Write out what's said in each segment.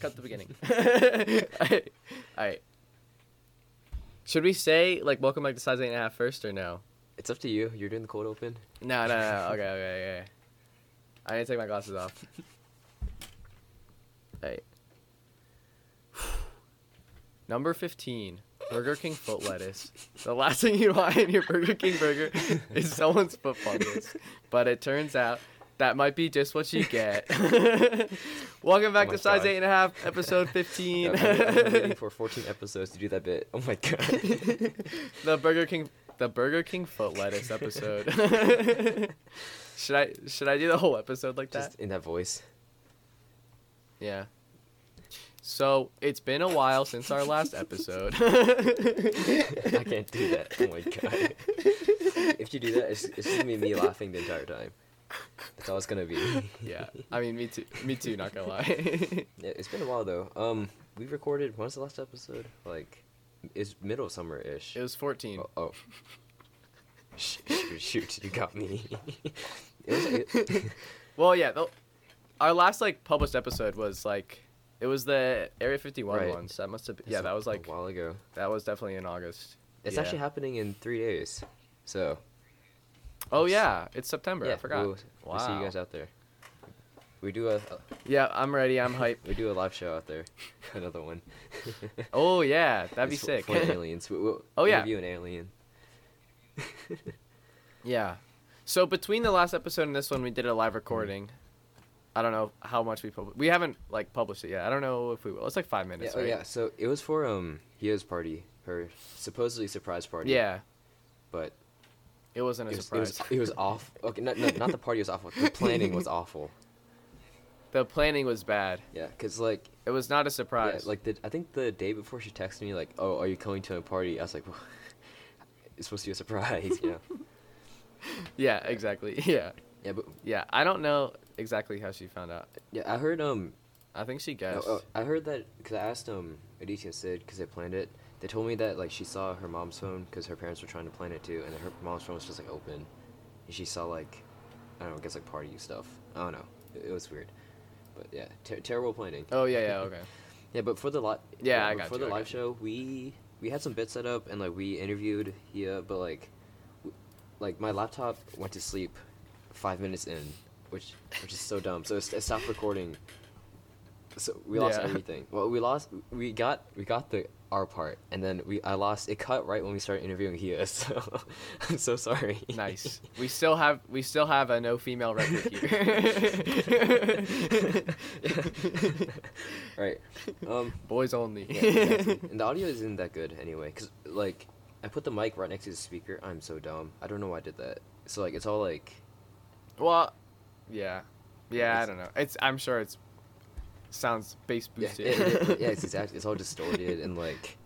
cut the beginning. Alright. Alright. Should we say like welcome back to size eight and a half first or no? It's up to you. You're doing the cold open. No, no, no. Okay, okay, okay. I need to take my glasses off. Alright. Number fifteen. Burger King foot lettuce. The last thing you want in your Burger King burger is someone's foot fungus. But it turns out that might be just what you get. Welcome back Oh to Size God. Eight and a Half, episode fifteen. I've been, I've been waiting for 14 episodes to do that bit. Oh my god. the Burger King the Burger King foot lettuce episode. should I should I do the whole episode like that? Just in that voice. Yeah. So it's been a while since our last episode. I can't do that. Oh my god. If you do that, it's, it's just gonna be me laughing the entire time. That's all it's gonna be. yeah, I mean, me too. Me too. Not gonna lie. Yeah, it's been a while though. Um, we recorded. When was the last episode? Like, it's middle summer ish. it was 14. Oh, oh. Sh- shoot, shoot, you got me. it was, it, Well, yeah. The, our last like published episode was like it was the Area 51 Right. ones. That must have. Yeah, that was like a while ago. that was definitely in August. It's Yeah. actually happening in three days. So Oh yeah, it's September. yeah, I forgot. We'll, we'll see you guys out there. We do a, Yeah, I'm ready. I'm hyped. we do a live show out there. Another one. Oh yeah, that'd be sick. For aliens. We, we'll Oh, yeah. interview an alien. Yeah. So between the last episode and this one, we did a live recording. I don't know how much we published. We haven't like published it yet. I don't know if we will. It's like five Yeah, minutes, oh right? yeah. So it was for um Hia's party, her supposedly surprise party. Yeah. But It wasn't a it was, it surprise. was it was off. Okay, not, not not the party was awful. The planning was awful. the planning was bad. Yeah, cause like It was not a yeah, surprise. like the I think the day before she texted me like, oh, are you coming to a party? I was like, well, it's supposed to be a surprise, you know. yeah, exactly. Yeah. Yeah, but Yeah. I don't know exactly how she found out. yeah, I heard um I think she Oh, guessed. oh, I heard that because I asked um Aditya Sid because they planned it. They told me that like she saw her mom's phone because her parents were trying to plan it too, and her mom's phone was just like open, and she saw like I don't know, I guess like party stuff. I don't know. It, it was weird, but yeah, ter- terrible planning. Oh yeah, yeah, okay. Yeah, but for the live Yeah, I got for you, the I live show, we we had some bits set up and like we interviewed Hia, but like w- like my laptop went to sleep five minutes in, which which is so dumb. So it, it stopped recording. So we lost Yeah. everything. Well, we lost. We got we got the our part, and then we I lost. It cut right when we started interviewing Hia. So I'm so sorry. Nice. We still have we still have a no female record here. right. Um. Boys only. Yeah, exactly. and the audio isn't that good anyway, cause like I put the mic right next to the speaker. I'm so dumb. I don't know why I did that. So like it's all like Well, yeah, yeah. I don't know. It's. I'm sure it's sounds bass yeah, boosted. it- it- yeah, it's exactly. It's all distorted and like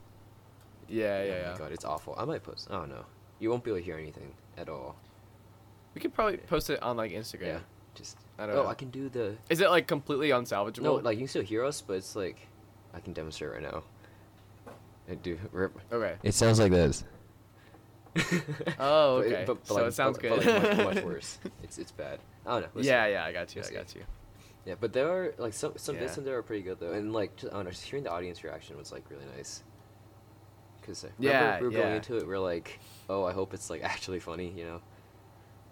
yeah, yeah, oh yeah. my god, it's awful. I might post. I don't know. You won't be able to hear anything at all. We could probably post it on like Instagram. Yeah, just. I don't oh, know. I can do the. Is it like completely unsalvageable? No, like you can still hear us, but it's like I can demonstrate right now. I do. Rip. Okay. It sounds like this. Oh, okay. but- but so like- it sounds but- good. but, like, much, much worse. It's it's bad. I don't know. We'll see. yeah, yeah. I got you. We'll I see. got you. Yeah, but there are like some some bits Yeah. in there are pretty good though, and like just, I don't know, just hearing the audience reaction was like really nice. Cause remember Yeah, we were going yeah. into it, we are like, oh, I hope it's like actually funny, you know,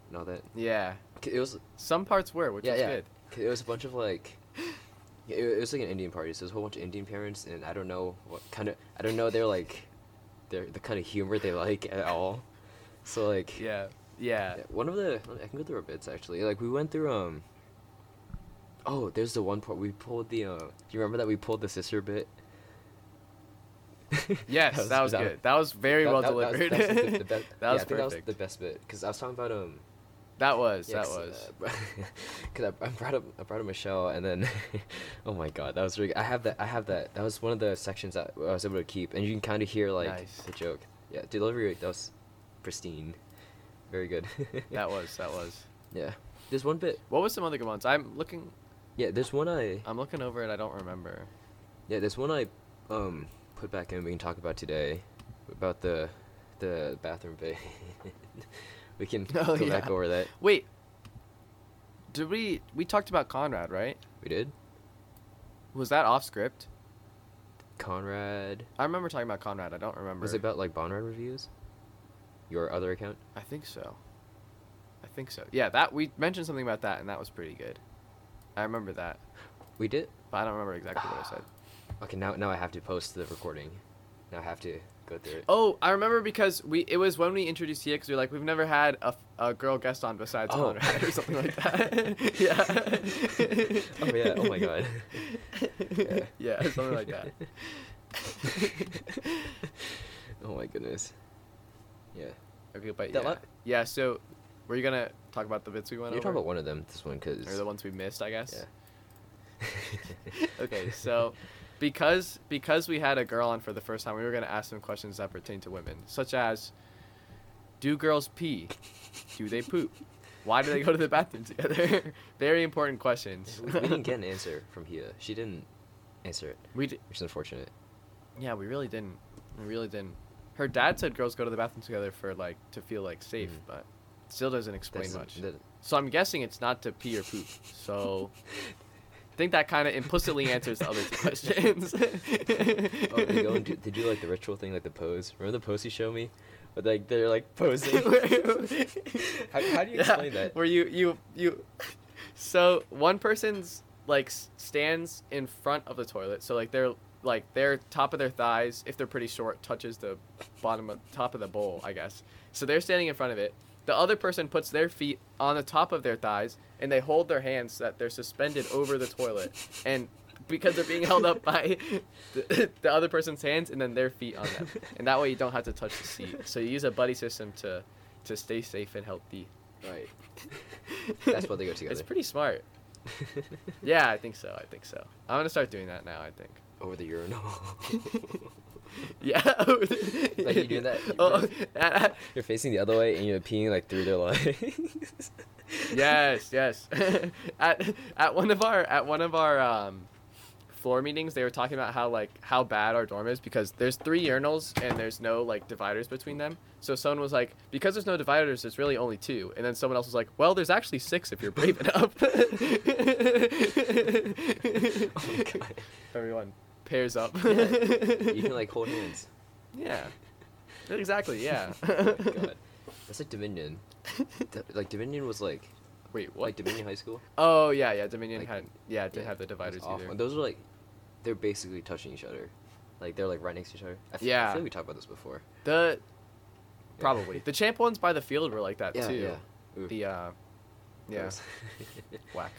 and all that. Yeah, It was Some parts were, which yeah was yeah. good. It was a bunch of like. It it was like an Indian party, so it was a whole bunch of Indian parents, and I don't know what kind of I don't know they're like, they're the kind of humor they like at all. So like. Yeah. yeah, one of the I can go through our bits actually. Like we went through um. Oh, there's the one part we pulled the. Uh, do you remember that we pulled the sister bit? Yes, that was, good. That was very that- well that- that was- delivered. that was the- the best- That yeah, was I think that was the best bit because I was talking about um. That was. yeah, that was. uh, Because I, I brought up I brought up Michelle and then, oh my god, that was really. I have that. I have that. That was one of the sections that I was able to keep, and you can kind of hear like Nice. the joke. Yeah, delivery that was pristine, very good. that was. That was. Yeah, there's one bit. What was some other good ones? I'm looking. Yeah, there's one I. I'm looking over it. I don't remember. Yeah, there's one I um put back in. We can talk about today about the the bathroom bay. we can Oh, go back over that. Wait. Did we we talked about Conrad, right? We did. Was that off script? Conrad. I remember talking about Conrad. I don't remember. Was it about like Bonrad reviews? Your other account? I think so. I think so. Yeah, that we mentioned something about that, and that was pretty good. I remember that, We did. but I don't remember exactly what I said. Okay, now now I have to post the recording. Now I have to go through it. Oh, I remember because we it was when we introduced TX. We were like, we've never had a, a girl guest on besides Oh. Conrad or something like that. yeah. Oh, yeah. Oh, my God. yeah. Yeah. something like that. oh my goodness. Yeah. Okay, but That yeah. la- yeah. So, were you gonna talk about the bits we went over. You're over? talking about one of them. This one, cause. or the ones we missed, I guess. Yeah. okay, so because because we had a girl on for the first time, we were gonna ask some questions that pertain to women, such as, do girls pee? Do they poop? Why do they go to the bathroom together? Very important questions. we, didn't get an answer from Hia. She didn't answer it, We d- which is unfortunate. yeah, we really didn't. We really didn't. Her dad said girls go to the bathroom together for like to feel like safe, Mhm. but still doesn't explain much. So I'm guessing it's not to pee or poop. So I think that kind of implicitly answers the other two questions. oh, they go and do, they do like the ritual thing, like the pose. Remember the pose you showed me? But like they're like posing. how, how do you explain that? Where you you you so one person's like stands in front of the toilet. So like they're like their top of their thighs, if they're pretty short, touches the bottom of top of the bowl, I guess. So they're standing in front of it. The other person puts their feet on the top of their thighs and they hold their hands so that they're suspended over the toilet. And because they're being held up by the, the other person's hands and then their feet on them. And that way you don't have to touch the seat. So you use a buddy system to to stay safe and healthy. Right. That's what they go together. It's pretty smart. Yeah, I think so. I think so. I'm gonna start doing that now. I think. Over the urinal. Yeah. Like you doing that? Oh, at- You're facing the other way and you're peeing like through their legs. yes, yes. at at one of our at one of our um, floor meetings, they were talking about how like how bad our dorm is because there's three urinals and there's no like dividers between them. So someone was like, because there's no dividers, there's really only two. And then someone else was like, well, there's actually six if you're brave enough. Oh. Everyone pairs up. you can like hold hands. Yeah. Exactly. Yeah. Oh God. That's like Dominion. Like Dominion was like Wait, what? like Dominion High School. Oh yeah, yeah. Dominion Like, had yeah, didn't Yeah, have the dividers either. And those are like, they're basically touching each other. Like they're like right next to each other. I Yeah. I feel like we talked about this before. The Yeah. probably the champ ones by the field were like that Yeah, too. yeah. Ooh, The uh, yeah, whack.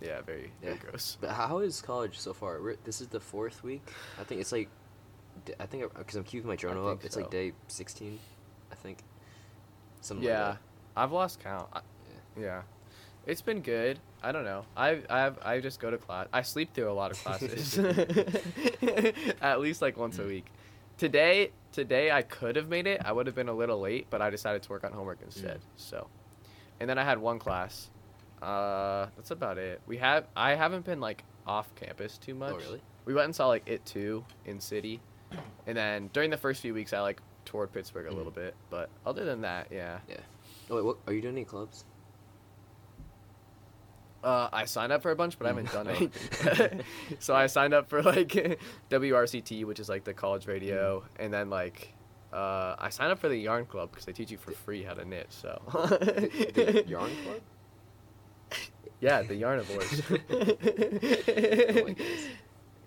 Yeah, very very gross. But how is college so far? We're, this is the fourth week. I think it's like, I think because I'm keeping my journal up. It's so. like day sixteen, I think. Something yeah, like I've lost count. I. Yeah. yeah, it's been good. I don't know. I I've I just go to class. I sleep through a lot of classes, at least like once a Mm. week. Today today I could have made it. I would have been a little late, but I decided to work on homework instead. So, and then I had one class. Uh, that's about it. We have I haven't been like off campus too much. Oh really? We went and saw like it too in city, and then during the first few weeks I like toured Pittsburgh a Mm. little bit. But other than that, yeah. Yeah. Oh wait, what are you doing? Any clubs? Uh, I signed up for a bunch, but I haven't done Oh. anything. so I signed up for like WRCT, which is like the college radio, and then like uh, I signed up for the Yarn Club because they teach you for free how to knit. So The, the yarn club? Yeah, the Yarnivores.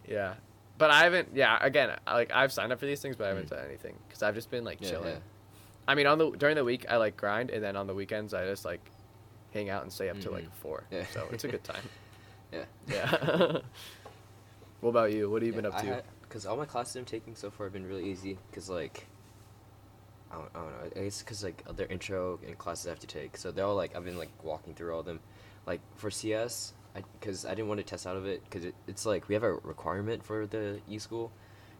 Oh yeah, but I haven't. Yeah, again, I- like I've signed up for these things, but I haven't Mm. done anything because I've just been like Yeah, chilling. yeah. I mean, on the during the week I like grind, and then on the weekends I just like hang out and stay up till like Mhm. four. Yeah. So it's a good time. Yeah. Yeah. what about you? What have you been up to? Because all my classes I'm taking so far have been really easy. Because like, I don't, I don't know. It's because like their intro and classes I have to take. So they're all like I've been like walking through all of them. Like for CS, because I, didn't want to test out of it because it, it's like we have a requirement for the e school.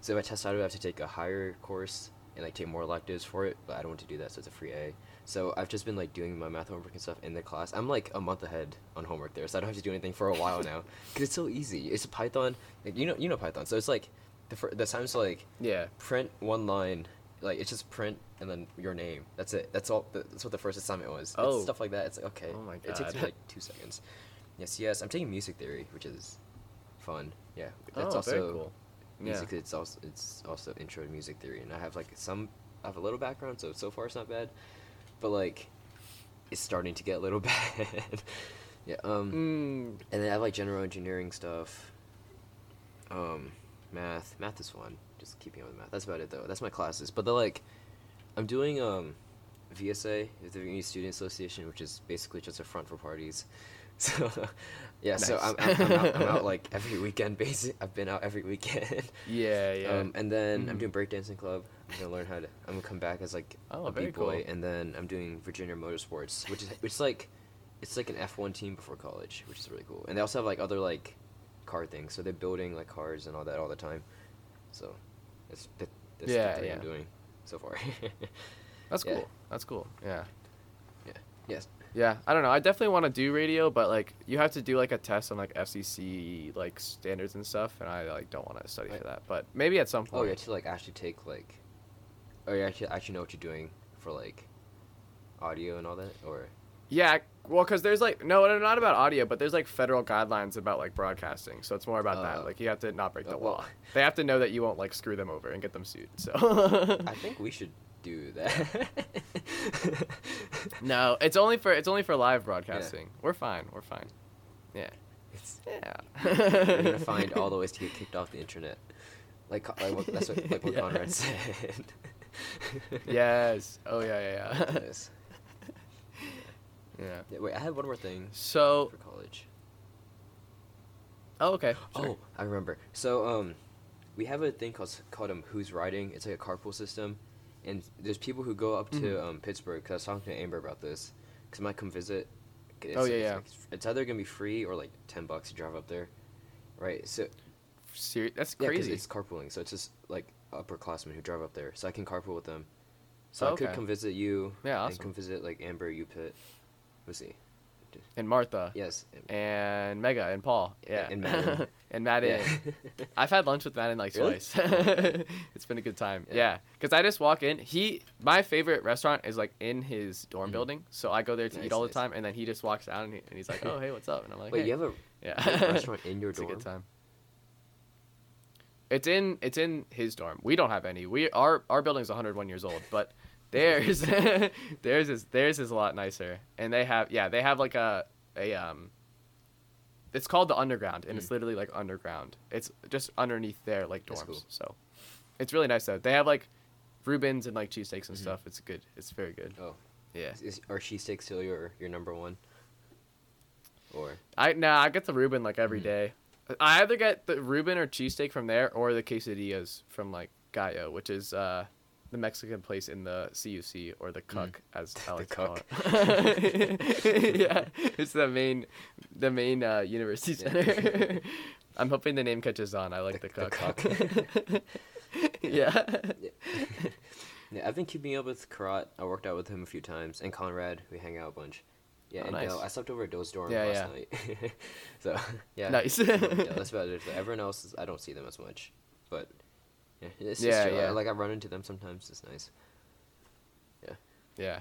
So if I test out of it, I have to take a higher course and like take more electives for it. But I don't want to do that, so it's a free A. So I've just been like doing my math homework and stuff in the class. I'm like a month ahead on homework there, so I don't have to do anything for a while now because it's so easy. It's a Python, like, you know, you know Python. So it's like the fir- the times like Yeah. print one line, like it's just print and then your name. That's it. That's all. That's what the first assignment was. Oh. It's stuff like that. It's like okay. Oh my god. It takes me like two seconds. Yes, yes. I'm taking music theory, which is fun. Yeah, that's oh, also very cool. Yeah. music. It's also it's also intro to music theory, and I have like some. I have a little background, so so far it's not bad, but like, it's starting to get a little bad. yeah. Um. Mm, And then I have like general engineering stuff. Um, math. Math is fun. Just keeping up with math. That's about it though. That's my classes. But the like, I'm doing um, VSA, the Vietnamese Student Association, which is basically just a front for parties. So, yeah. So I'm, I'm, I'm, out, I'm out like every weekend. Basic. I've been out every weekend. yeah, yeah. Um, and then I'm Mhm. doing breakdancing club. I'm gonna learn how to. I'm gonna come back as like Oh, a beat boy, cool. and then I'm doing Virginia Motorsports, which is which is like, it's like an F1 team before college, which is really cool. And they also have like other like, car things. So they're building like cars and all that all the time. So, that's that, that's Yeah, the thing I'm yeah. doing so far. That's yeah. cool. That's cool. Yeah. Yeah. Yes. Yeah, I don't know. I definitely want to do radio, but like you have to do like a test on like FCC like standards and stuff, and I like don't want to study Right. for that. But maybe at some oh, point. Oh, point. you have to like actually take like, oh, you actually actually know what you're doing for like, audio and all that, or Yeah, well, because there's like no, no, not about audio, but there's like federal guidelines about like broadcasting, so it's more about Oh. that. Like you have to not break the Oh, well. law. They have to know that you won't like screw them over and get them sued. So. I think we should do that. no, it's only for it's only for live broadcasting. We're fine. We're fine. Yeah. It's, Yeah. You're gonna find all the ways to get kicked off the internet. Like, like what, that's what, like what Conrad said. yes. Oh yeah, yeah, yeah. Yes. Yeah. Yeah, wait, I had one more thing So. for college. Oh okay. sure. Oh, I remember. So, um, we have a thing called called um Who's Riding. It's like a carpool system, and there's people who go up to Mhm. um Pittsburgh. Cause I was talking to Amber about this. Cause I might come visit. It's, Oh, yeah, it's, yeah. like- it's either gonna be free or like ten bucks to drive up there, right? So that's Yeah, crazy. it's carpooling, so it's just like upperclassmen who drive up there, so I can carpool with them. So Oh, I could come visit you. Yeah, awesome. And come visit like Amber, you pit. Let's see. and Martha. Yes. And Mega and Paul. Yeah, Yeah. and Madden. and Madden. Yeah. I've had lunch with Madden like Really? twice. it's been a good time. Yeah. Yeah, because I just walk in. He, my favorite restaurant is like in his dorm Mhm. building, so I go there to Nice, eat all nice. the time, and then he just walks out and, he, and he's like, "Oh, hey, what's up?" And I'm like, Wait, hey. you have a yeah, you have a restaurant in your it's dorm? It's a good time. It's in it's in his dorm. We don't have any. We our our building's 101 years old, but theirs theirs is theirs is a lot nicer. And they have yeah they have like a a um. It's called the underground, and it's Mm. literally like underground. It's just underneath their like dorms. cool. So, it's really nice though. They have like Rubens and like cheesesteaks and Mhm. stuff. It's good. It's very good. Oh, Yeah. is, is, are cheesesteaks still your your number one? Or I nah, I get the Reuben like every Mhm. day. I either get the Reuben or cheesesteak from there, or the quesadillas from like Gallo, which is uh, the Mexican place in the CUC or the Cuck, as I Mm. Like to Cuck. it. yeah, it's the main, the main uh, university center. I'm hoping the name catches on. I like the, The- the Cuck. yeah. yeah. yeah, I've been keeping up with Karat. I worked out with him a few times, and Conrad. We hang out a bunch. Yeah, Oh, and nice. I slept over at Bill's dorm Yeah, last yeah. night. so yeah, Nice. yeah, that's about it. Everyone else, is, I don't see them as much, but yeah, it's Yeah. Yeah. Like I run into them sometimes. It's nice. Yeah. Yeah.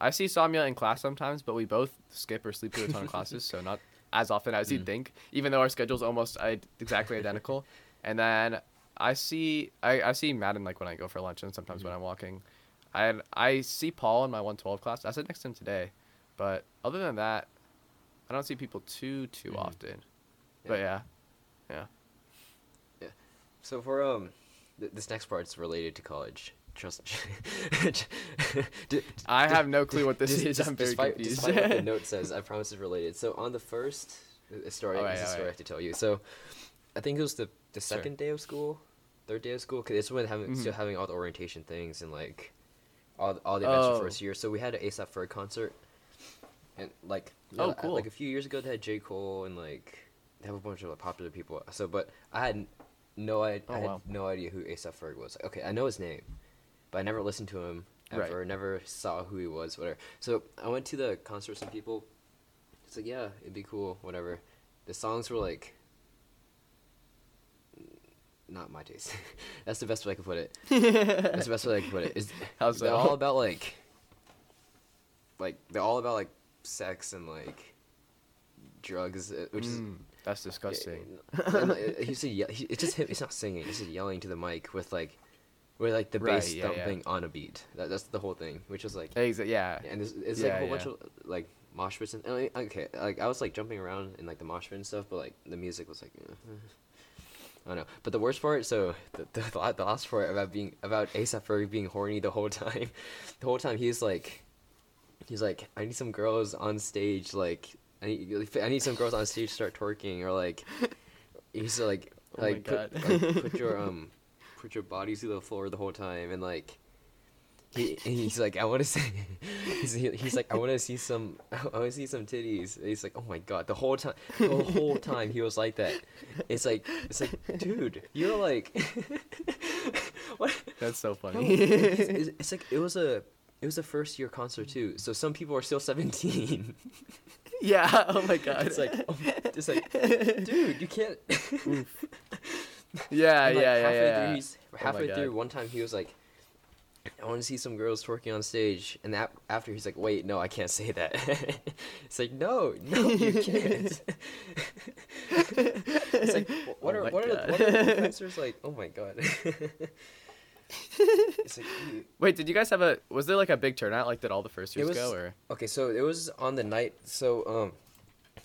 I see Samya in class sometimes, but we both skip or sleep through a ton of classes, so not as often as you'd Mm. think, even though our schedule's almost I- exactly identical. And then I see I, I see Madden like when I go for lunch and sometimes when Mhm. I'm walking. I I see Paul in my 112 class. I sit next to him today, but other than that, I don't see people too too Mhm. often. But yeah, yeah, yeah, So for um, th- this next part's related to college. Trust. D- I have no clue what this is. I'm very despite, confused. Despite what the note says, I promise it's related. So on the first uh, story, this is a story I have to tell you. So I think it was the the Sure. second day of school, third day of school, because it's when having Mhm. still having all the orientation things and like all all the events Oh. for first year. So we had an ASAP Ferg concert, and like Oh, yeah, cool. Like a few years ago, they had J Cole and like they have a bunch of like, popular people. So, but I had no I, Oh, I had wow. no idea who ASAP Ferg was. Okay, I know his name, but I never listened to him Right. ever. Never saw who he was. Whatever. So I went to the concert with some people. It's like yeah, it'd be cool. Whatever. The songs were like not my taste. That's the best way I can put it. That's the best way I can put it. Is How's they're that? all about like like they're all about like sex and like drugs, uh, which is Mm. That's disgusting. And, like, he's a ye- he, it's just him. It's not singing. It's just yelling to the mic with like, with like the Right, bass yeah, yeah. thumping on a beat. That, that's the whole thing, which is like, Exa- yeah. and it's, it's Yeah, like a whole bunch yeah. of like mosh pits and, and like, okay, like I was like jumping around in like the mosh pit and stuff, but like the music was like, eh. I don't know. But the worst part, so the, the the la- the last part about being about ASAP Ferg being horny the whole time, the whole time he's like, he's like, I need some girls on stage, like I need I need some girls on stage to start twerking or like, he's like Oh like put, like put your um put your body to the floor the whole time and like he he's like I want to see he's, he- he's like I want to see some I want to see some titties and he's like oh my god the whole time the whole time he was like that. It's like it's like dude you're like what? That's so funny. it's, it's, it's like it was a it was a first year concert too so some people are still 17 yeah. Oh my god. it's like oh, it's like dude you can't yeah, And, like, yeah, yeah, halfway yeah. Oh through, he's, halfway God. through, one time he was like, "I want to see some girls twerking on stage," and that after he's like, "Wait, no, I can't say that." it's like, "No, no, you can't." it's like, what Oh are what are, the, God. what are the dancers like? Oh my god! it's like, Wait, did you guys have a? Was there like a big turnout? Like, did all the first It years was- go? Or Okay, so it was on the night. So um,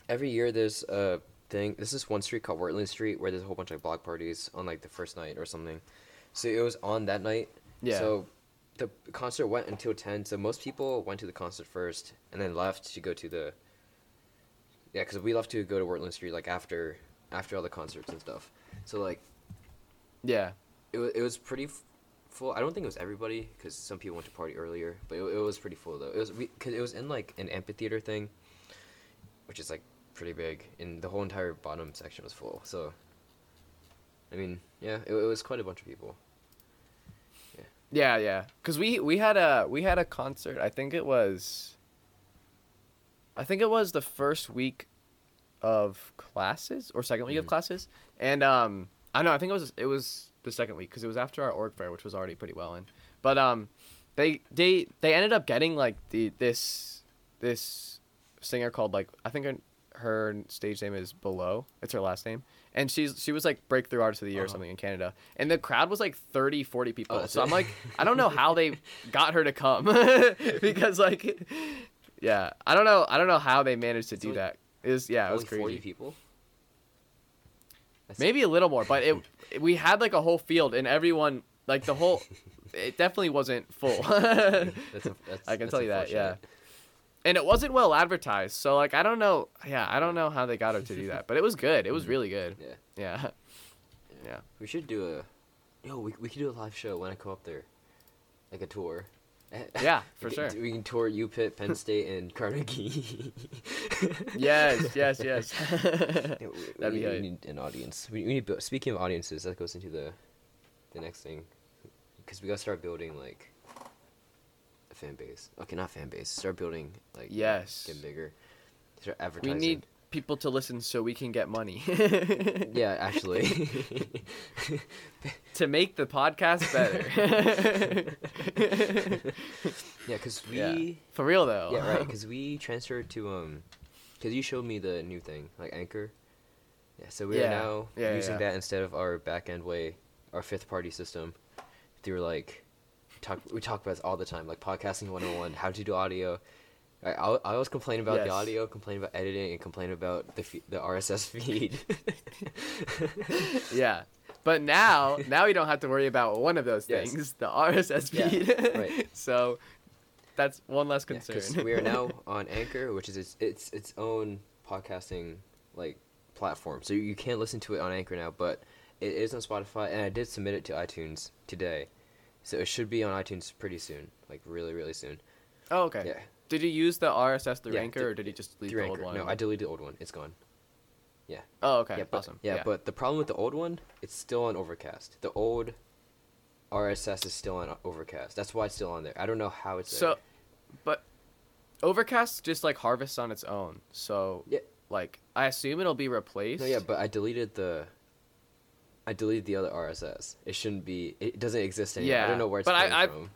every year there's a thing. This is one street called Wertland Street where there's a whole bunch of block parties on like the first night or something. So it was on that night. Yeah. So the concert went until ten. So most people went to the concert first and then left to go to the. Yeah, because we left to go to Wertland Street like after after all the concerts and stuff. So like yeah, it was it was pretty f- full. I don't think it was everybody because some people went to party earlier, but it, it was pretty full though. It was because it was in like an amphitheater thing, which is like pretty big, and the whole entire bottom section was full. So, I mean, yeah, it, it was quite a bunch of people. yeah, yeah. Cause we we had a we had a concert. I think it was. I think it was the first week of classes or second week of Mhm. classes, and um, I know I think it was it was the second week because it was after our org fair, which was already pretty well in. But um, they they they ended up getting like the this this singer called like I think her, her stage name is Below. It's her last name. And she's she was like breakthrough artist of the year or Uh-huh. something in Canada. And the crowd was like 30, 40 people. Oh, so. I'm like I don't know how they got her to come because like yeah, I don't know I don't know how they managed to It's do only- that. Yeah, it was crazy. forty people. That's- Maybe a little more, but it we had like a whole field and everyone like the whole it definitely wasn't full. That's a, that's, I can tell you that, yeah. and it wasn't well advertised. So like I don't know. Yeah, I don't know how they got her to do that, but it was good. It was mm-hmm. really good. Yeah. Yeah. Yeah. We should do a, yo, we we could do a live show when I come up there, like a tour. Yeah, for sure. We can tour UPitt, Penn State, and Carnegie. Yes, yes, yes. We, That'd we be need, we need an audience. We, we need. Speaking of audiences, that goes into the, the next thing, because we gotta start building like. A fan base. Okay, not fan base. Start building like. Yes. Get bigger. Start we need people to listen so we can get money. Yeah, actually. To make the podcast better. yeah, cause we. Yeah. For real though. Yeah, right. Because we transferred to um, because you showed me the new thing like Anchor. Yeah, so we are now Yeah, yeah, using yeah. that instead of our back end way, our fifth party system. Through like, talk we talk about this all the time, like podcasting 101, how to do audio. I, I I always complain about the audio, complain about editing, and complain about the fe- the RSS feed. Yeah. But now, now we don't have to worry about one of those Yes. things, the RSS Yeah, feed. right. so that's one less Yeah, concern. 'cause we are now on Anchor, which is its its its own podcasting like platform. So you can't listen to it on Anchor now, but it is on Spotify, and I did submit it to iTunes today, so it should be on iTunes pretty soon, like really really soon. oh, okay. Yeah, Did you use the RSS through Yeah, Anchor, through- or did you just leave the old Anchor. one? No, I deleted the old one. It's gone. Oh, okay. Yeah, but, awesome. yeah, but the problem with the old one, it's still on Overcast. The old RSS is still on Overcast. That's why it's still on there. I don't know how it's So, there. but Overcast just like harvests on its own. So, Yeah. like I assume it'll be replaced. No, yeah, but I deleted the. I deleted the other RSS. It shouldn't be. It doesn't exist anymore. Yeah, I don't know where it's but I- coming I- from.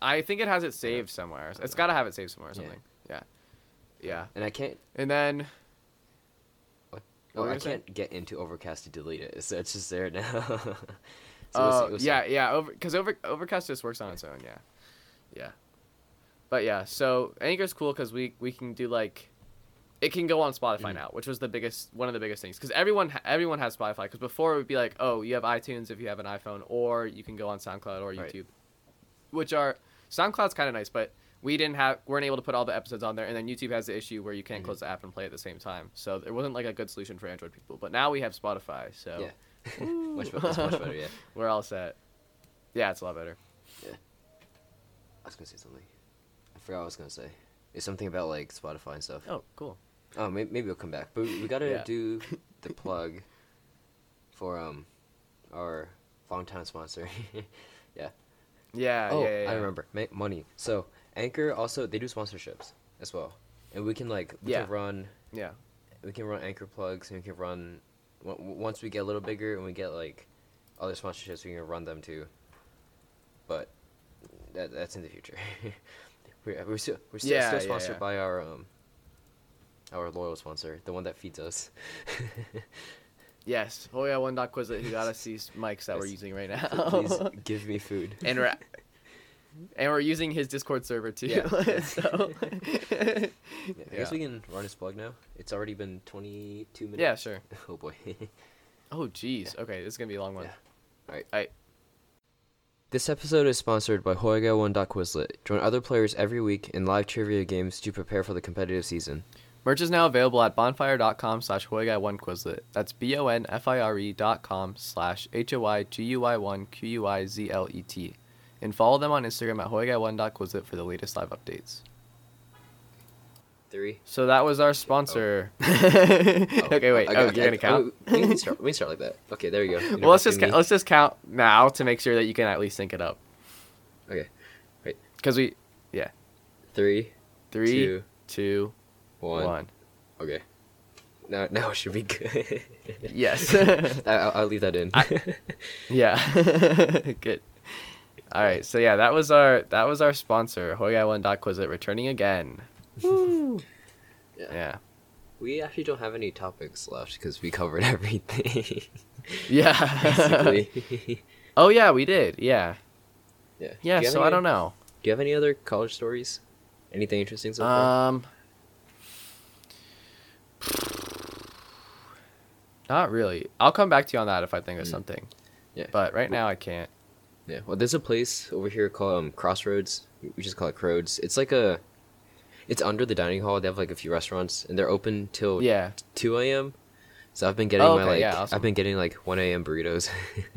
I think it has it saved somewhere. It's got to have it saved somewhere or something. Yeah. Yeah. And I can't. And then What? What were Oh, I say? can't get into Overcast to delete it, so it's just there now. so we'll see- Oh we'll see. yeah, yeah. Over because over Overcast just works on its own. Yeah, yeah. But yeah, so Anchor's cool because we we can do like, it can go on Spotify Mhm. now, which was the biggest one of the biggest things because everyone everyone has Spotify. Because before it would be like, oh, you have iTunes if you have an iPhone, or you can go on SoundCloud or Right. YouTube, which are SoundCloud's kind of nice, but we didn't have weren't able to put all the episodes on there, and then YouTube has the issue where you can't Mhm. close the app and play at the same time. So it wasn't like a good solution for Android people. But now we have Spotify, so Yeah. much, much better, yeah. we're all set. Yeah, it's a lot better. Yeah, I was gonna say something. I forgot what I was gonna say. It's something about like Spotify and stuff. Oh, cool. Oh, maybe, maybe we'll come back. But we gotta Yeah. do the plug for um our longtime sponsor. yeah. Yeah, oh, yeah, yeah, yeah. I remember. Ma- money. So Anchor also they do sponsorships as well, and we can like we Yeah. can run Yeah. we can run Anchor plugs and we can run w- once we get a little bigger and we get like other sponsorships we can run them too. But that that's in the future. we're we're still we're still, Yeah, still sponsored yeah. by our um our loyal sponsor, the one that feeds us. Yes. Oh yeah, one dot Quizlet who got us these mics that we're using right now. Please give me food. and we're and we're using his Discord server too. Yeah. so. yeah, I guess we can run his plug now. It's already been 22 minutes. Yeah, sure. Oh boy. oh jeez. Yeah. Okay, this is gonna be a long one. Yeah. All right. All right. This episode is sponsored by Hoyguy1 Quizlet. Join other players every week in live trivia games to prepare for the competitive season. Merch is now available at bonfire.com slash hoigui1quizlet. That's B-O-N-F-I-R-E dot com slash H-O-I-G-U-I-1-Q-U-I-Z-L-E-T. And follow them on Instagram at hoiga1.quizlet for the latest live updates. Three. So that was our sponsor. Oh, okay, wait. I- Oh, I- you're I- gonna count? oh, we, can start, we can start like that. Okay, there you go. You well, let's just ca- let's just count now to make sure that you can at least sync it up. Okay. Because we yeah. Three, three, two, two, one. one. Okay. Now, now it should be good. Yes. I, I'll, I'll leave that in. Yeah. Good. All right. So yeah, that was our that was our sponsor, Hoigai1.Quizlet, returning again. Woo. Yeah. Yeah. we actually don't have any topics left because we covered everything. Yeah. oh yeah, we did. Yeah. yeah. Yeah. Do So any- I don't know. Do you have any other college stories? Anything interesting so far? Um. Not really. I'll come back to you on that if I think of Mm. something. Yeah. But right now I can't. Yeah. Well, there's a place over here called um, Crossroads. We just call it Croads. It's like a. It's under the dining hall. They have like a few restaurants, and they're open till Yeah. 2 a.m. So I've been getting Oh, my like yeah, awesome. I've been getting like 1 a.m. burritos,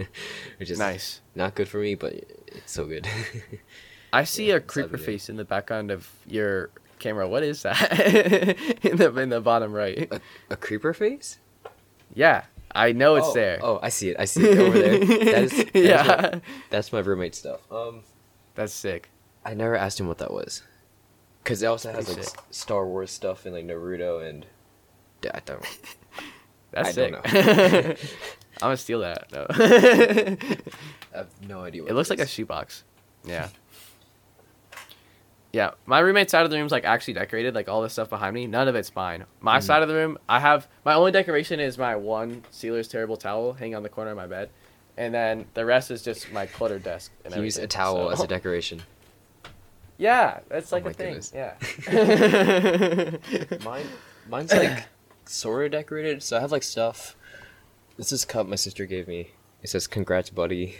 which is Nice. not good for me, but it's so good. I see Yeah, a creeper face in the background of your camera. What is that? in the in the bottom right. a creeper face? Yeah, I know it's oh, there. Oh, I see it. I see it over there. That is, that is yeah, my- that's my roommate stuff. Um, that's sick. I never asked him what that was, because it also has like sick. Star Wars stuff and like Naruto and. I don't. That's I sick. don't I'm gonna steal that. No. I have no idea. What it looks like a is. shoebox. Yeah. Yeah, my roommate's side of the room's like actually decorated, like all this stuff behind me. None of it's mine. My Mhm. side of the room, I have my only decoration is my one Steelers terrible towel hanging on the corner of my bed, and then the rest is just my cluttered desk. And He used a everything, towel as a decoration. Yeah, that's Oh like my a thing. goodness. Yeah. Mine, mine's like sort of decorated. So I have like stuff. This is a cup my sister gave me. It says "Congrats, buddy."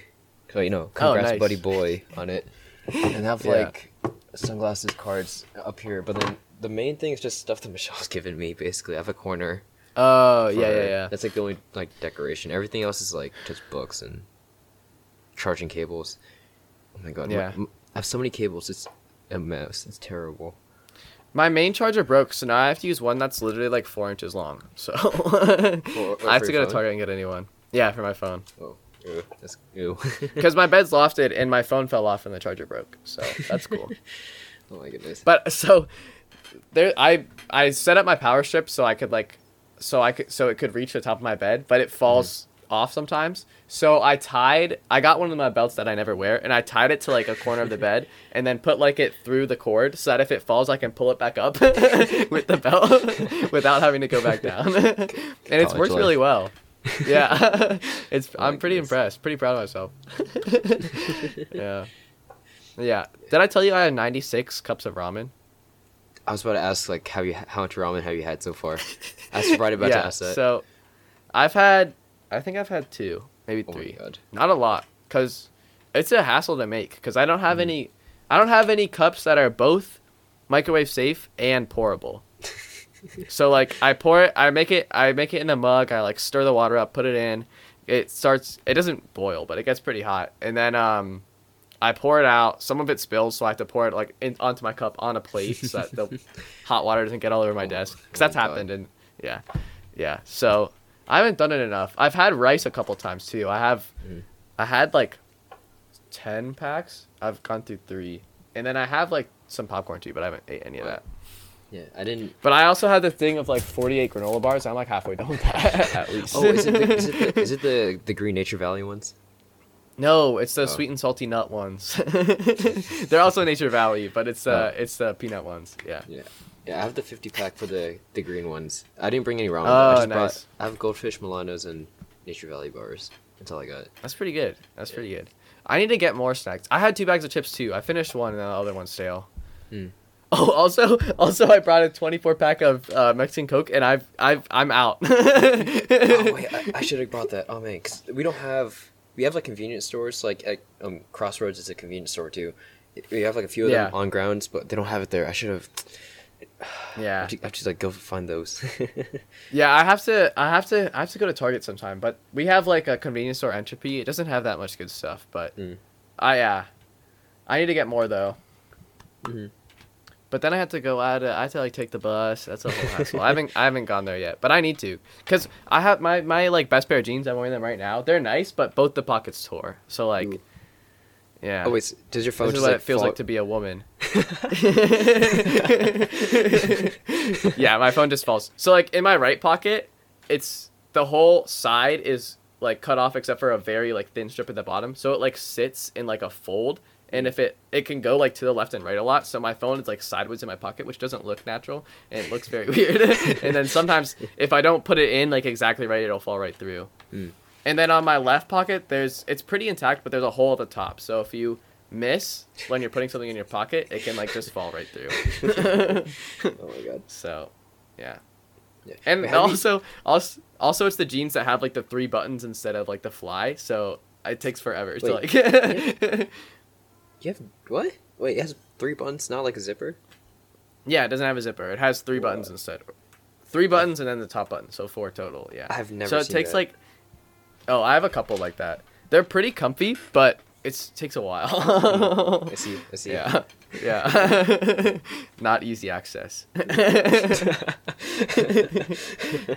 So, you know, Oh, "Congrats, nice. buddy boy" on it, and have Yeah. like sunglasses, cards up here. But then the main thing is just stuff that Michelle's given me. Basically, I have a corner. Oh for yeah, yeah, yeah. That's like the only like decoration. Everything else is like just books and charging cables. Oh my god! my- Yeah. m- I have so many cables. It's a mess. It's terrible. My main charger broke, so now I have to use one that's literally like four inches long. So For- I have for to go to? Target and get a new one. Yeah, for my phone. Oh, ew, that's ew. Because my bed's lofted and my phone fell off and the charger broke. So that's cool. oh my goodness. but so there, I I set up my power strip so I could like, so I could so it could reach the top of my bed, but it falls mm-hmm. off sometimes. So I tied. I got one of my belts that I never wear, and I tied it to like a corner of the bed, and then put like it through the cord so that if it falls, I can pull it back up with the belt without having to go back down. and it's worked life. really well. Yeah, it's. I'm pretty goodness. impressed. Pretty proud of myself. yeah, yeah. Did I tell you I had 96 cups of ramen? I was about to ask like, have you how much ramen have you had so far? I was right about yeah. to ask that. So, I've had. I think I've had two, maybe oh three. Not a lot, cause it's a hassle to make. Cause I don't have Mhm. any. I don't have any cups that are both microwave safe and pourable. So like I pour it, I make it, I make it in a mug. I like stir the water up, put it in. It starts. It doesn't boil, but it gets pretty hot, and then um, I pour it out. Some of it spills, so I have to pour it like in, onto my cup on a plate so that the hot water doesn't get all over my Oh, desk. oh Cause that's God. happened, and yeah, yeah. So I haven't done it enough. I've had rice a couple times too. I have, Mhm. I had like ten packs. I've gone through three, and then I have like some popcorn too, but I haven't ate any of that. Yeah, I didn't. But I also had the thing of like forty-eight granola bars. I'm like halfway done with that at least. Oh, is it the, is it the, is it the the Green Nature Valley ones? no, it's the Oh. sweet and salty nut ones. They're also Nature Valley, but it's uh, it's the peanut ones. Yeah. Yeah, I have the 50 pack for the the green ones. I didn't bring any ramen. Oh, I just nice. brought. I have Goldfish, Milanos, and Nature Valley bars. That's all I got. That's pretty good. That's Yeah. pretty good. I need to get more snacks. I had two bags of chips too. I finished one and the other one's stale. Hmm. Oh, also, also, I brought a 24 pack of uh, Mexican Coke, and I've, I've, I'm out. oh wait, I, I should have brought that. Oh man, 'cause we don't have. We have like convenience stores. Like at um, Crossroads is a convenience store too. We have like a few of them on grounds, but they don't have it there. I should have. I yeah, have to, I have to like go find those. yeah. I have to, I have to, I have to go to Target sometime. But we have like a convenience store Entropy. It doesn't have that much good stuff, but Mm. I, yeah, I need to get more though. Mhm. But then I had to go out. I had to like take the bus. That's a whole hassle. I haven't I haven't gone there yet, but I need to, cause I have my my like best pair of jeans. I'm wearing them right now. They're nice, but both the pockets tore. So like, Ooh. yeah. oh wait, does your phone this is just what like it feels fall- like to be a woman. yeah, my phone just falls. So like in my right pocket, it's the whole side is like cut off except for a very like thin strip at the bottom. So it like sits in like a fold. And if it it can go like to the left and right a lot, so my phone is like sideways in my pocket, which doesn't look natural and it looks very weird. and then sometimes if I don't put it in like exactly right, it'll fall right through. Hmm. And then on my left pocket, there's it's pretty intact, but there's a hole at the top. So if you miss when you're putting something in your pocket, it can like just fall right through. oh my god. so, yeah. Yeah. And have you- also, also, also, it's the jeans that have like the three buttons instead of like the fly. So it takes forever to Wait, like. You have what? Wait, it has three buttons, not like a zipper. yeah, it doesn't have a zipper. It has three buttons instead. Three buttons and then the top button, so four total. Yeah. I've never. so it takes that. like. Oh, I have a couple like that. They're pretty comfy, but it takes a while. Mm-hmm. I see. I see. Yeah, yeah. Not easy access.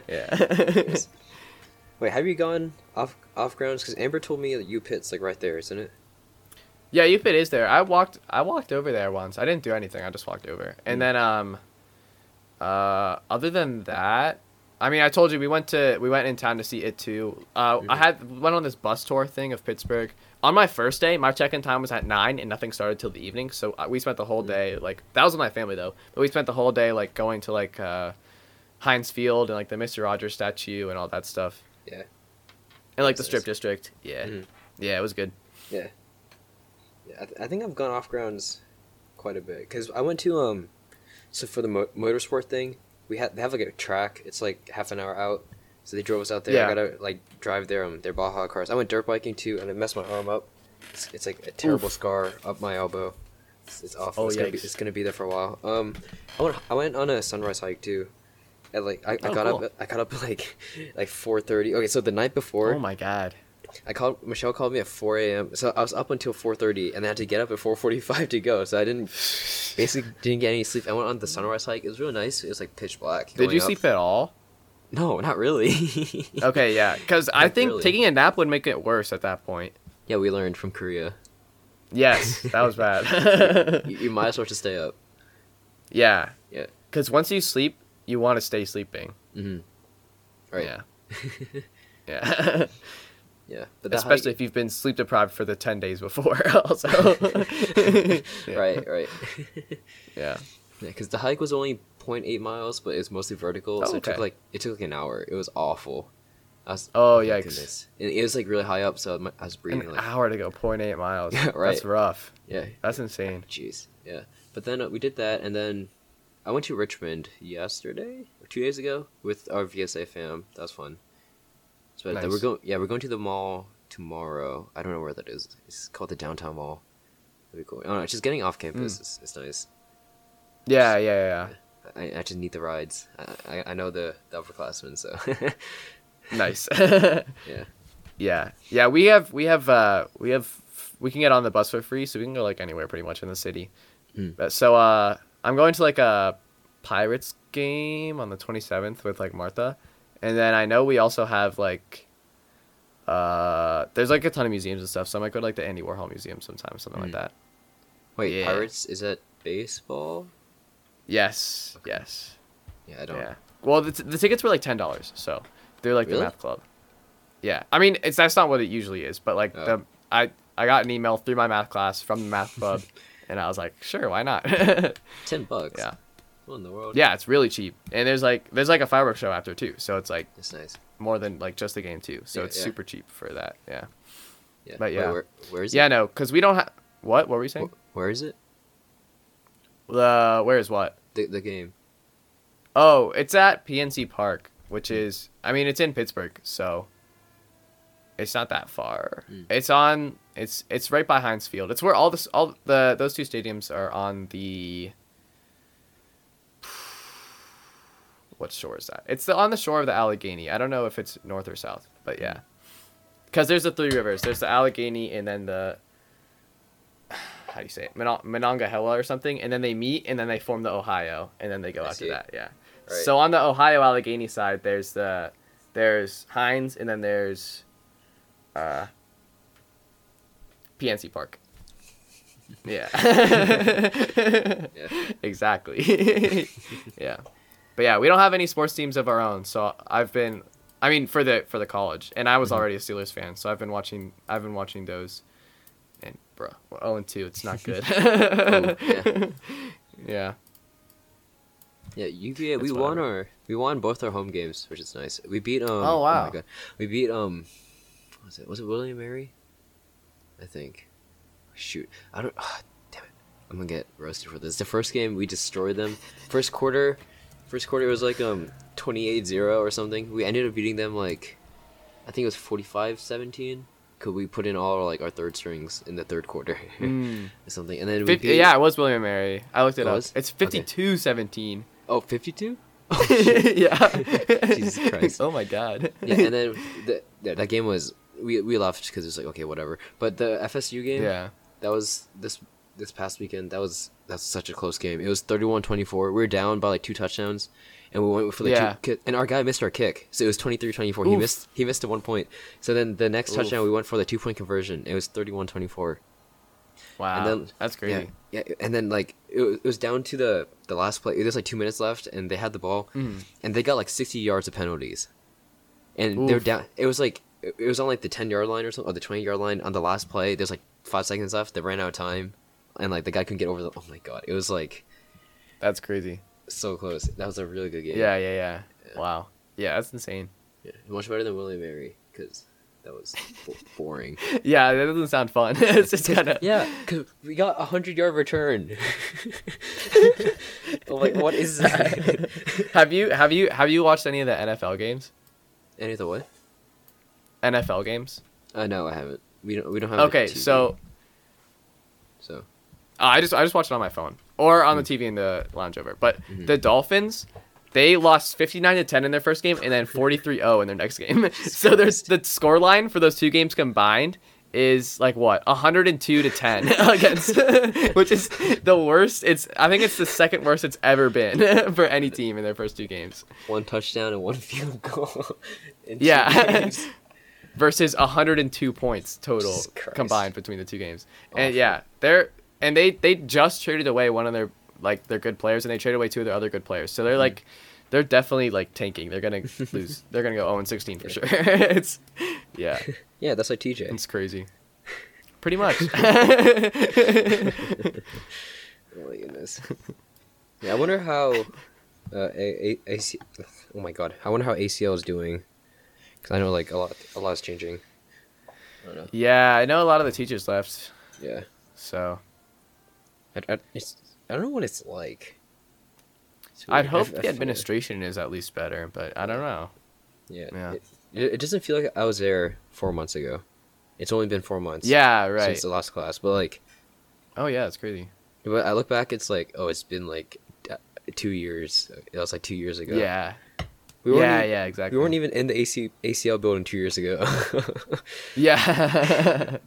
yeah. Wait, have you gone off off grounds? Because Amber told me that U Pit's like right there, isn't it? Yeah, UPIT is there. I walked I walked over there once. I didn't do anything. I just walked over. And Mm. then um uh other than that, I mean, I told you we went to we went in town to see it too. Uh I had went on this bus tour thing of Pittsburgh. On my first day, my check-in time was at 9 and nothing started till the evening. So uh, we spent the whole Mm. day like that was with my family though. But we spent the whole day like going to like uh Heinz Field and like the Mr. Rogers statue and all that stuff. Yeah. And like the strip district. Yeah. Mhm. Yeah, it was good. Yeah. I, th- I think I've gone off grounds quite a bit because I went to um, so for the mo- motorsport thing, we had they have like a track. It's like half an hour out, so they drove us out there. Yeah. I gotta like drive their um their Baja cars. I went dirt biking too, and it messed my arm up. It's, it's like a terrible Oof. scar up my elbow. It's, it's awful. Oh, it's, gonna be, it's gonna be there for a while. Um, I went I went on a sunrise hike too. At like I, I Oh, got cool. up I got up like like four thirty. Okay, so the night before Oh my god. I called Michelle called me at 4 a.m. So I was up until 4:30, and I had to get up at 4:45 to go. So I didn't basically didn't get any sleep. I went on the sunrise hike. It was really nice. It was like pitch black. Did you up. sleep at all? No, not really. Okay, yeah, because I think really? taking a nap would make it worse at that point. yeah, we learned from Korea. Yes, that was bad. You, you might as well just stay up. yeah. Yeah. Because once you sleep, you want to stay sleeping. Mm-hmm. Right. Yeah. Yeah. Yeah, but especially hike, if you've been sleep deprived for the ten days before. Also, Yeah. right, right. Yeah. Yeah, because the hike was only 0.8 miles, but it's mostly vertical, Oh, so it took like it took like an hour. It was awful. I was, Oh yikes! goodness. And it was like really high up, so I was breathing An like hour to go 0.8 miles. Yeah, right. That's rough. yeah, That's insane. jeez, yeah. But then uh, we did that, and then I went to Richmond yesterday or two days ago with our VSA fam. That was fun. So then we're going. Yeah, we're going to the mall tomorrow. I don't know where that is. It's called the downtown mall. That'd be cool. Oh, no, just getting off campus Mm. is, is nice. Yeah, yeah, yeah. I, I just need the rides. I, I, I know the, the upperclassmen, so Nice. yeah. yeah, yeah. We have, we have, uh, we have, we can get on the bus for free, so we can go like anywhere pretty much in the city. Mm. But so, uh, I'm going to like a Pirates game on the 27th with like Martha, and then I know we also have like. Uh, there's like a ton of museums and stuff, so I might go to like the Andy Warhol Museum sometime, something like Mm. that. Wait, Yeah. Pirates is that baseball? Yes, yes. Yeah, I don't. Yeah. Well, the, t- the tickets were like ten dollars, so they're like Really? the math club. Yeah, I mean it's that's not what it usually is, but like Oh. the I I got an email through my math class from the math club, and I was like, sure, why not? Ten bucks. yeah, In the world? yeah, it's really cheap, and there's like there's like a fireworks show after too, so it's like That's nice. more than like just the game too, so Yeah, it's yeah. super cheap for that. Yeah, Yeah. But Wait, yeah. where, where is it? yeah, no, because we don't have what? What were you saying? Wh- where is it? Uh, where is what? The the game. Oh, it's at PNC Park, which is I mean it's in Pittsburgh, so it's not that far. Mm. It's on it's it's right by Heinz Field. It's where all this all the those two stadiums are on the what shore is that? It's the on the shore of the Allegheny. I don't know if it's north or south, but yeah. Cuz there's the three rivers. There's the Allegheny and then the how do you say it? Monon- Monongahela or something, and then they meet and then they form the Ohio and then they go I after see. that. Yeah. Right. So on the Ohio Allegheny side, there's the there's Heinz, and then there's uh, PNC Park. Yeah. Exactly. yeah. But yeah, we don't have any sports teams of our own, so I've been I mean for the for the college, and I was Mhm. already a Steelers fan, so I've been watching I've been watching those and bro, we're 0 and 2, it's not good. Oh, yeah. yeah. Yeah, UVA. We won our we won both our home games, which is nice. We beat um. Oh, wow. my god, we beat um. Was it was it William Mary? I think. Shoot, I don't. ah, damn it, I'm gonna get roasted for this. The first game we destroyed them. First quarter, first quarter was like um 28-0 or something. We ended up beating them like, I think it was 45-17. Cause we put in all like our third strings in the third quarter Mm. or something, and then we Fif- beat, yeah, it was William and Mary. I looked it It up. was? It's Okay. 52 17. Oh, 52? Oh, yeah. Jesus Christ. oh my god. yeah, and then the, yeah, that game was we we left because it's like okay whatever. But the FSU game yeah. that was this this past weekend that was that's such a close game. It was 31-24. We were down by like two touchdowns, and we went for the Yeah. two and our guy missed our kick, so it was 23-24. He missed he missed a one point. So then the next Oof. touchdown we went for the two point conversion. It was 31-24. Wow. and then- That's crazy. Yeah, yeah, and then like it was, it was down to the the last play. There's like two minutes left, and they had the ball, Mm. and they got like 60 yards of penalties. And they were Oof. down. It was like it it was on like the 10 yard line or something, or the 20 yard line on the last play. There's like five seconds left. They ran out of time, and like the guy couldn't get over the. Oh my god! It was like That's crazy. so close. That was a really good game. Yeah, yeah, yeah. Yeah. Wow. Yeah, that's insane. Yeah, much better than William Mary because that was bo- boring. Yeah, that doesn't sound fun. it's just kind of yeah, because we got a hundred yard return. Like, what is that? have you have you have you watched any of the NFL games? Any of the what? NFL games? Uh, no, I haven't. We don't. We don't have. Okay, so so uh, I just I just watched it on my phone or on the TV in the lounge over. But Mhm. the Dolphins, they lost 59 to 10 in their first game and then 43-0 in their next game. so there's the score line for those two games combined is like what 102 to 10 against which is the worst it's i think it's the second worst it's ever been for any team in their first two games one touchdown and one field goal. in Yeah. versus 102 points total combined between the two games. And Awful. yeah, they're and they they just traded away one of their like their good players and they traded away two of their other good players. So they're like they're definitely like tanking. They're going to lose. They're going to go 0 and 16 for sure. it's Yeah, Yeah, that's like TJ. it's crazy. Pretty much. Oh my goodness. Yeah, I wonder how uh, a- a- AC. Oh my god, I wonder how ACL is doing. Cause I know like a lot, a lot is changing. I don't know. yeah, I know a lot of the teachers left, Yeah, so I, I, I don't know what it's like. It's I'd. Hope I the administration is at least better, but I don't know. Yeah. Yeah. It, it, it doesn't feel like I was there four months ago. It's only been four months. Yeah, right. Since the last class, but like, Oh yeah, it's crazy. but I look back, it's like, oh, it's been like two years. It was like two years ago. Yeah. We yeah, even, yeah, exactly. We weren't even in the AC, ACL building two years ago. Yeah.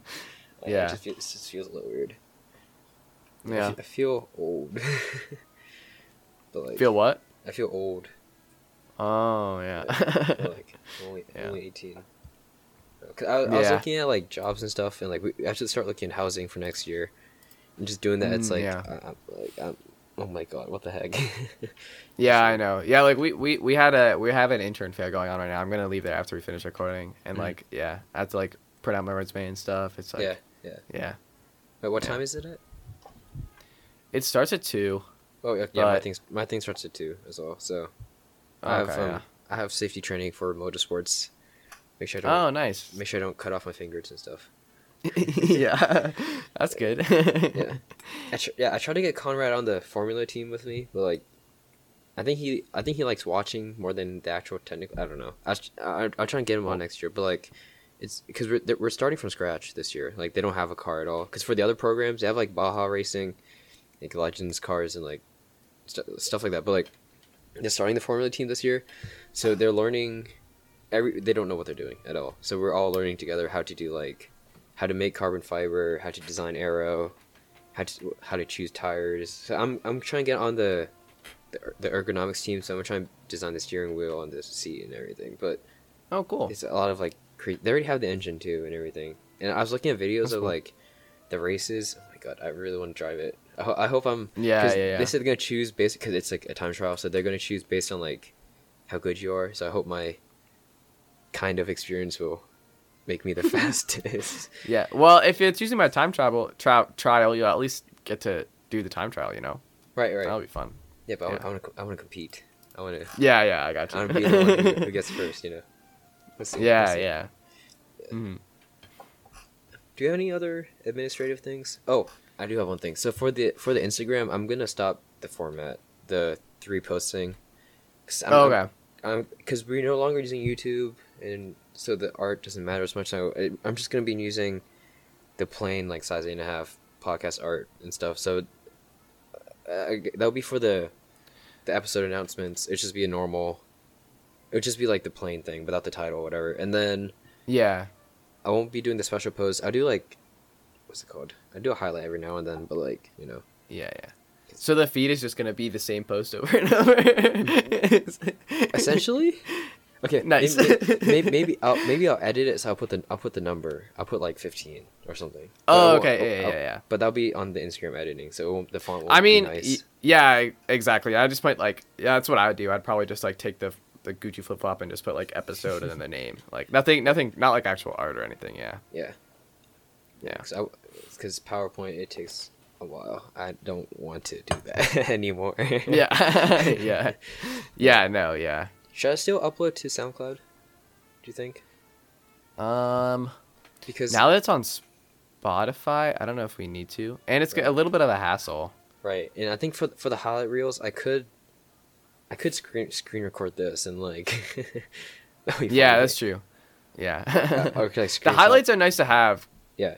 It Yeah. just, feels, it just feels a little weird. I yeah. I feel old. but like, Feel what? I feel old. Oh yeah. like, only, Yeah. only 18. 'Cause I, I was looking at like jobs and stuff, and like we I should start looking at housing for next year. And just doing that, it's Mm, like, yeah. I, I'm, like I'm, oh my god, what the heck? yeah, I know. Yeah, like we, we we had a we have an intern fair going on right now. I'm gonna leave there after we finish recording, and Mhm. like yeah, I have to like print out my resume and stuff. It's like Yeah, yeah, yeah. yeah. Wait, what Yeah. time is it at? It starts at two. Oh yeah, yeah. My my thing starts at two as well. So I have um, I have safety training for motorsports. Make sure I don't Oh, nice. make sure I don't cut off my fingers and stuff. yeah, that's good. Yeah. I tr- yeah, I tried to get Conrad on the Formula team with me, but like, I think he, I think he likes watching more than the actual technical. I don't know. I I I'll try and get him on next year, but like, it's because we're we're starting from scratch this year. Like, they don't have a car at all. Because for the other programs, they have like Baja Racing, like Legends cars and like st- stuff like that. But like, they're starting the Formula team this year, so they're learning. Every they don't know what they're doing at all. So we're all learning together how to do like, how to make carbon fiber, how to design aero, how to how to choose tires. So I'm I'm trying to get on the the, er- the ergonomics team. So I'm trying to design the steering wheel and the seat and everything. But oh, cool. it's a lot of like cre- they already have the engine too and everything. And I was looking at videos That's of cool. like the races. Oh my god, I really want to drive it. I, ho- I hope I'm. Yeah, yeah, yeah. They said they're gonna choose based because it's like a time trial, so they're gonna choose based on like how good you are. So I hope my kind of experience will make me the fastest. Yeah. Well, if it's using my time travel tri- trial, you'll at least get to do the time trial. You know, right, right. that'll be fun. yeah, but I want to. I want to compete. I want to. Yeah, yeah, I got you. I want to be the one who, who gets first. You know. Let's see, yeah, let's see. yeah. hmm Do you have any other administrative things? Oh, I do have one thing. So for the for the Instagram, I'm gonna stop the format, the three posting. Cause I'm, Oh, okay. I'm because we're no longer using YouTube, and so the art doesn't matter as much. So I- I'm just gonna be using the plain like size eight and a half podcast art and stuff. So uh, that'll be for the the episode announcements. It'd just be a normal. It would just be like the plain thing without the title, or whatever. And then Yeah. I won't be doing the special post. I'll do like, what's it called? I do a highlight every now and then, but like you know, Yeah, yeah. So the feed is just gonna be the same post over and over. essentially. Okay, Nice. Maybe, maybe, maybe I'll maybe I'll edit it so I'll put the I'll put the number. I'll put like fifteen or something. Oh, okay. Oh, yeah, I'll- yeah, yeah. But that'll be on the Instagram editing, so the font I mean, be y- yeah, exactly. I just might like, yeah, that's what I would do. I'd probably just like take the the Gucci flip flop and just put like episode and then the name. Like nothing, nothing, not like actual art or anything. Yeah, yeah, yeah. because PowerPoint it takes a while. I don't want to do that anymore. yeah, yeah, yeah. No, yeah. Should I still upload to SoundCloud? Do you think? Um, Because now that it's on Spotify, I don't know if we need to, and it's Right. a little bit of a hassle. Right, and I think for for the highlight reels, I could, I could screen screen record this and like. Yeah, that's true. Yeah. Uh, could I the highlights are nice to have. Yeah.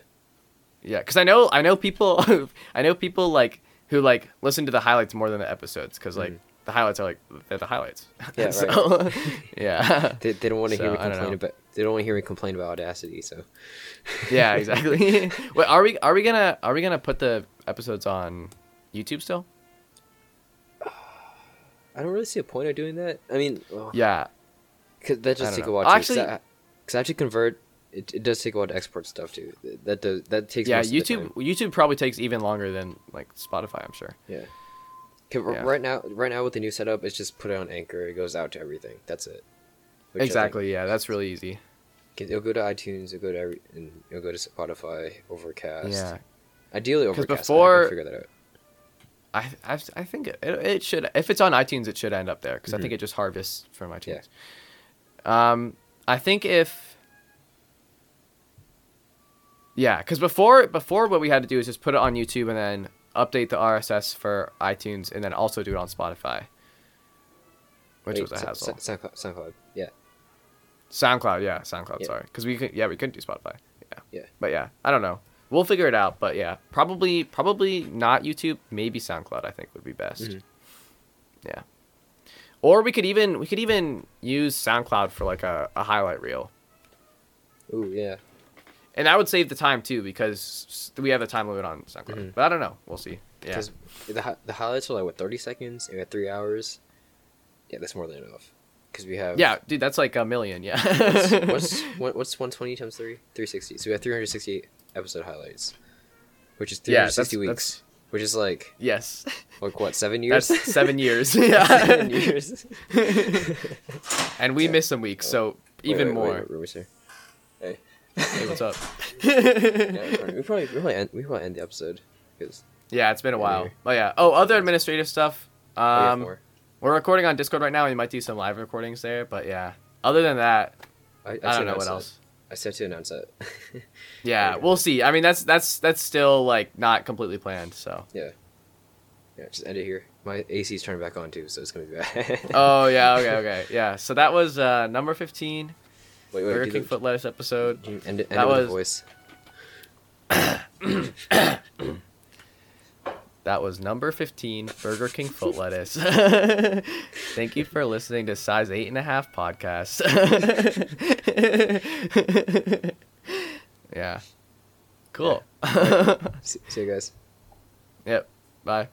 Yeah, because I know I know people I know people like who like listen to the highlights more than the episodes because like Mhm. the highlights are like they're the highlights. Yeah, right. So, yeah. They, they don't want to hear So, me complain about. They don't want to hear me complain about Audacity. So. yeah, exactly. Wait, are we are we gonna are we gonna put the episodes on YouTube still? I don't really see a point of doing that. I mean, well, Yeah. cause that I just take a while. Actually- because I, I have to convert. It, it does take a while to export stuff too. That does that takes. Yeah, of YouTube. YouTube probably takes even longer than like Spotify, I'm sure. r- yeah. Right now, right now with the new setup, it's just put it on Anchor. It goes out to everything. That's it. Which I exactly. Yeah, that's really easy. It'll go to iTunes. It'll go to every, and it'll go to Spotify, Overcast. Yeah. Ideally, Overcast. before- I figure that out. I, I, I think it, it, should if it's on iTunes it should end up there because I Mhm. think it just harvests from Yeah. iTunes. Um, I think if yeah, because before before what we had to do is just put it on YouTube and then update the RSS for iTunes and then also do it on Spotify, which Wait, was a Sa- hassle. SoundCloud, SoundCloud. Yeah. SoundCloud, yeah, SoundCloud. Yeah. Sorry, because we could yeah we couldn't do Spotify. Yeah. Yeah. But yeah, I don't know. We'll figure it out. But yeah, probably probably not YouTube. Maybe SoundCloud. I think would be best. Mhm. Yeah. Or we could even we could even use SoundCloud for like a, a highlight reel, Ooh, yeah. And that would save the time too because we have a time limit on SoundCloud. Mhm. But I don't know. We'll see. Yeah. Because the the highlights are like what thirty seconds, and we have three hours. Yeah, that's more than enough. Because we have Yeah, dude, that's like a million. Yeah. what's what's what, what's one twenty times three? Three sixty. So we have three hundred sixty eight episode highlights, which is three hundred sixty yeah, hundred that's, sixty weeks. that's Which is like yes. like what seven years? That's seven years. yeah. seven years. and we Yeah. miss some weeks, so Wait, even wait, more. Wait, wait, wait, sir. Hey. What's up? Yeah, we probably we probably, end we probably end the episode because Yeah, it's been a while. Oh yeah. Oh, other administrative stuff. have Um, we're recording on Discord right now. We might do some live recordings there, but yeah. Other than that, I, I, said don't know what that. else. I said to announce it. Yeah, we'll see. I mean, that's that's that's still like not completely planned. So. yeah, just end it here. My AC's turned back on too, so it's gonna be bad. Oh yeah. Okay. Okay. Yeah. So that was uh, number fifteen, wait, wait, Burger King foot lettuce episode. End end That it with a was- voice. That was number fifteen, Burger King foot lettuce. Thank you for listening to Size Eight and a Half podcast. yeah. Cool. See, see you guys. yep. Bye.